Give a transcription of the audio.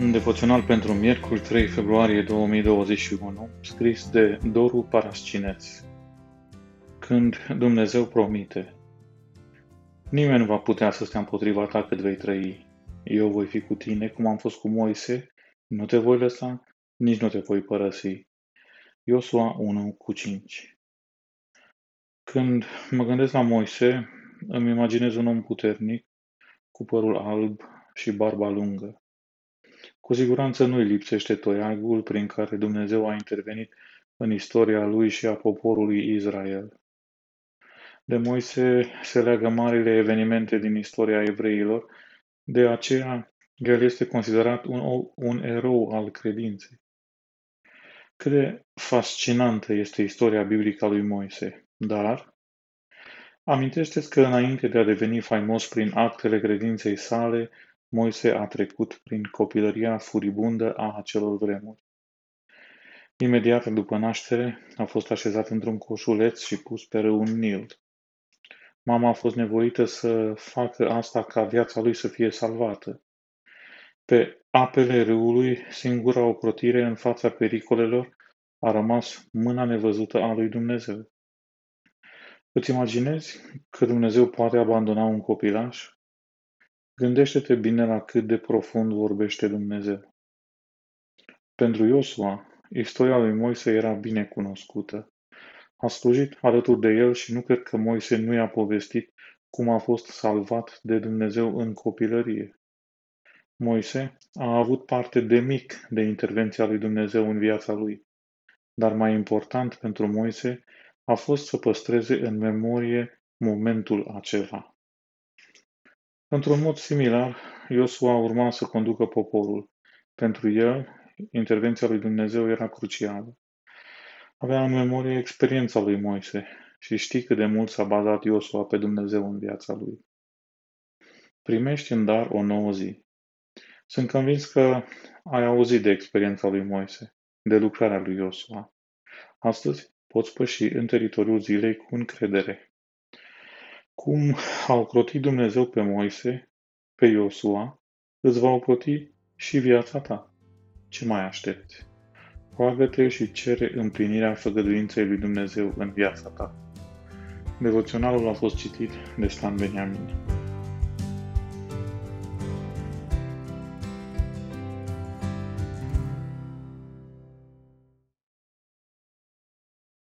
Un devoțional pentru miercuri 3 februarie 2021, scris de Doru Parascineț. Când Dumnezeu promite, nimeni nu va putea să stea împotriva ta cât vei trăi. Eu voi fi cu tine cum am fost cu Moise, nu te voi lăsa, nici nu te voi părăsi. Iosua 1 cu 5 Când mă gândesc la Moise, îmi imaginez un om puternic, cu părul alb și barba lungă. Cu siguranță nu îi lipsește toiagul prin care Dumnezeu a intervenit în istoria lui și a poporului Israel. De Moise se leagă marile evenimente din istoria evreilor, de aceea el este considerat un, un erou al credinței. Cât de fascinantă este istoria biblică a lui Moise, dar amintește că înainte de a deveni faimos prin actele credinței sale, Moise a trecut prin copilăria furibundă a acelor vremuri. Imediat după naștere, a fost așezat într-un coșuleț și pus pe râul Nil. Mama a fost nevoită să facă asta ca viața lui să fie salvată. Pe apele râului, singura ocrotire în fața pericolelor, a rămas mâna nevăzută a lui Dumnezeu. Îți imaginezi că Dumnezeu poate abandona un copilaș? Gândește-te bine la cât de profund vorbește Dumnezeu. Pentru Iosua, istoria lui Moise era bine cunoscută. A slujit alături de el și nu cred că Moise nu i-a povestit cum a fost salvat de Dumnezeu în copilărie. Moise a avut parte de mic de intervenția lui Dumnezeu în viața lui, dar mai important pentru Moise a fost să păstreze în memorie momentul acela. Într-un mod similar, Iosua urma să conducă poporul. Pentru el, intervenția lui Dumnezeu era crucială. Avea în memorie experiența lui Moise și știi cât de mult s-a bazat Iosua pe Dumnezeu în viața lui. Primești în dar o nouă zi. Sunt convins că ai auzit de experiența lui Moise, de lucrarea lui Iosua. Astăzi poți păși în teritoriul zilei cu încredere. Cum a ocrotit Dumnezeu pe Moise, pe Iosua, îți va ocroti și viața ta. Ce mai aștepți? Roagă-te și cere împlinirea făgăduinței lui Dumnezeu în viața ta. Devoționalul a fost citit de Stan Beniamin.